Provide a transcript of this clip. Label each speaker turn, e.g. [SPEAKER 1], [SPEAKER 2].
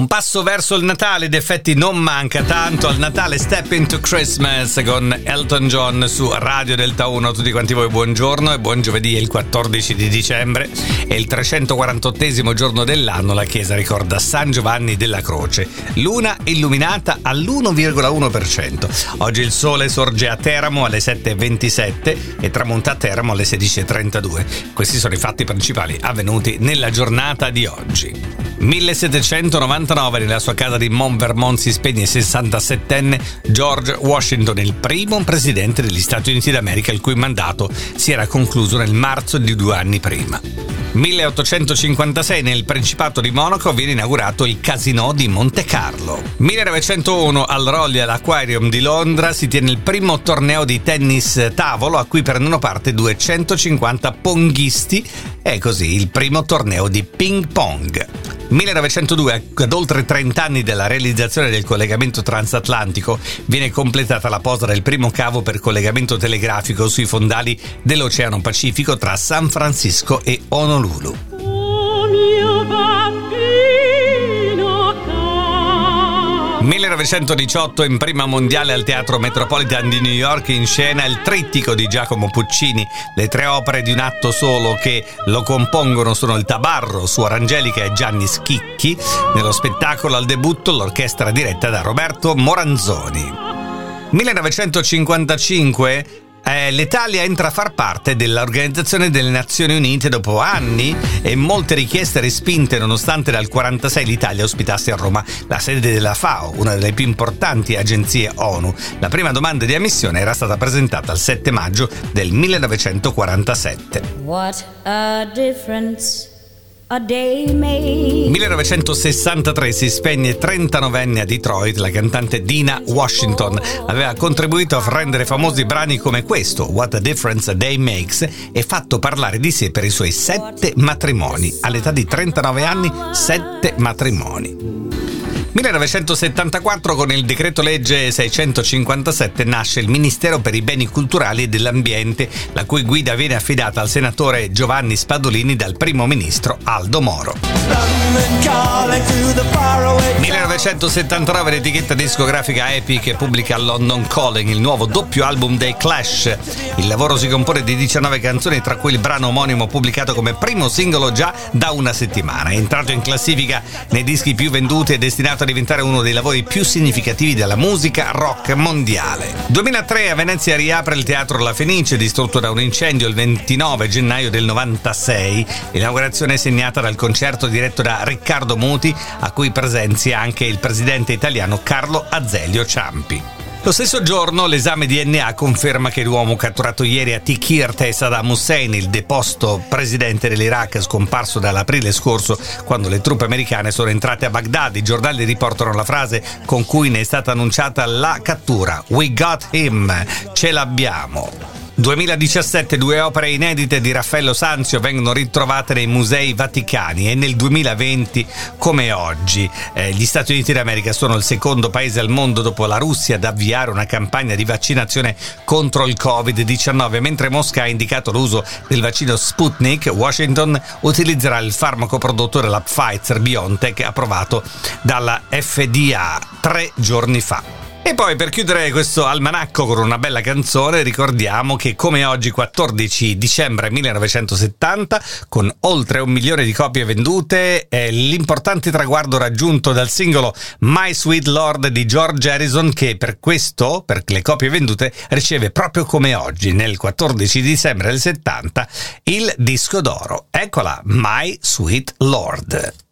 [SPEAKER 1] Un passo verso il Natale, ed effetti non manca tanto. Al Natale Step into Christmas con Elton John su Radio Delta 1. Tutti quanti voi buongiorno e buon giovedì, il 14 di dicembre. È il 348 giorno dell'anno. La chiesa ricorda San Giovanni della Croce. Luna illuminata all'1,1%. Oggi il sole sorge a Teramo alle 7.27 e tramonta a Teramo alle 16.32. Questi sono i fatti principali avvenuti nella giornata di oggi. 1799 nella sua casa di Mont Vermont si spegne il 67enne George Washington, il primo presidente degli Stati Uniti d'America il cui mandato si era concluso nel marzo di due anni prima. 1856 nel Principato di Monaco viene inaugurato il Casino di Monte Carlo. 1901 al Royal Aquarium di Londra si tiene il primo torneo di tennis tavolo a cui prendono parte 250 ponghisti e così il primo torneo di ping pong. 1902, ad oltre 30 anni dalla realizzazione del collegamento transatlantico, viene completata la posa del primo cavo per collegamento telegrafico sui fondali dell'Oceano Pacifico tra San Francisco e Honolulu. 1918 in prima mondiale al Teatro Metropolitan di New York in scena il trittico di Giacomo Puccini. Le tre opere di un atto solo che lo compongono sono il Tabarro, Suor Angelica e Gianni Schicchi. Nello spettacolo al debutto l'orchestra diretta da Roberto Moranzoni. 1955 eh, l'Italia entra a far parte dell'Organizzazione delle Nazioni Unite dopo anni e molte richieste respinte nonostante dal 1946 l'Italia ospitasse a Roma la sede della FAO, una delle più importanti agenzie ONU. La prima domanda di ammissione era stata presentata il 7 maggio del 1947. What a difference 1963 si spegne 39enne a Detroit la cantante Dina Washington. Aveva contribuito a rendere famosi brani come questo, What a Difference a Day Makes, e fatto parlare di sé per i suoi sette matrimoni. All'età di 39 anni, sette matrimoni. 1974 con il decreto legge 657 nasce il Ministero per i beni culturali e dell'ambiente, la cui guida viene affidata al senatore Giovanni Spadolini dal primo ministro Aldo Moro. 1979 l'etichetta discografica Epic pubblica London Calling, il nuovo doppio album dei Clash. Il lavoro si compone di 19 canzoni, tra cui il brano omonimo pubblicato come primo singolo già da una settimana. È entrato in classifica nei dischi più venduti e destinato a diventare uno dei lavori più significativi della musica rock mondiale. 2003 a Venezia riapre il Teatro La Fenice, distrutto da un incendio il 29 gennaio del 96. L'inaugurazione è segnata dal concerto diretto da Riccardo Muti, a cui presenzia anche il presidente italiano Carlo Azeglio Ciampi. Lo stesso giorno l'esame DNA conferma che l'uomo catturato ieri a Tikrit è Saddam Hussein, il deposto presidente dell'Iraq scomparso dall'aprile scorso quando le truppe americane sono entrate a Baghdad. I giornali riportano la frase con cui ne è stata annunciata la cattura. We got him, ce l'abbiamo. 2017 due opere inedite di Raffaello Sanzio vengono ritrovate nei musei vaticani e nel 2020 come oggi eh, gli Stati Uniti d'America sono il secondo paese al mondo dopo la Russia ad avviare una campagna di vaccinazione contro il Covid-19 mentre Mosca ha indicato l'uso del vaccino Sputnik Washington utilizzerà il farmaco prodotto dalla Pfizer BioNTech approvato dalla FDA tre giorni fa. E poi per chiudere questo almanacco con una bella canzone ricordiamo che come oggi 14 dicembre 1970 con oltre un milione di copie vendute è l'importante traguardo raggiunto dal singolo My Sweet Lord di George Harrison che per questo, per le copie vendute, riceve proprio come oggi nel 14 dicembre del 70 il disco d'oro. Eccola, My Sweet Lord.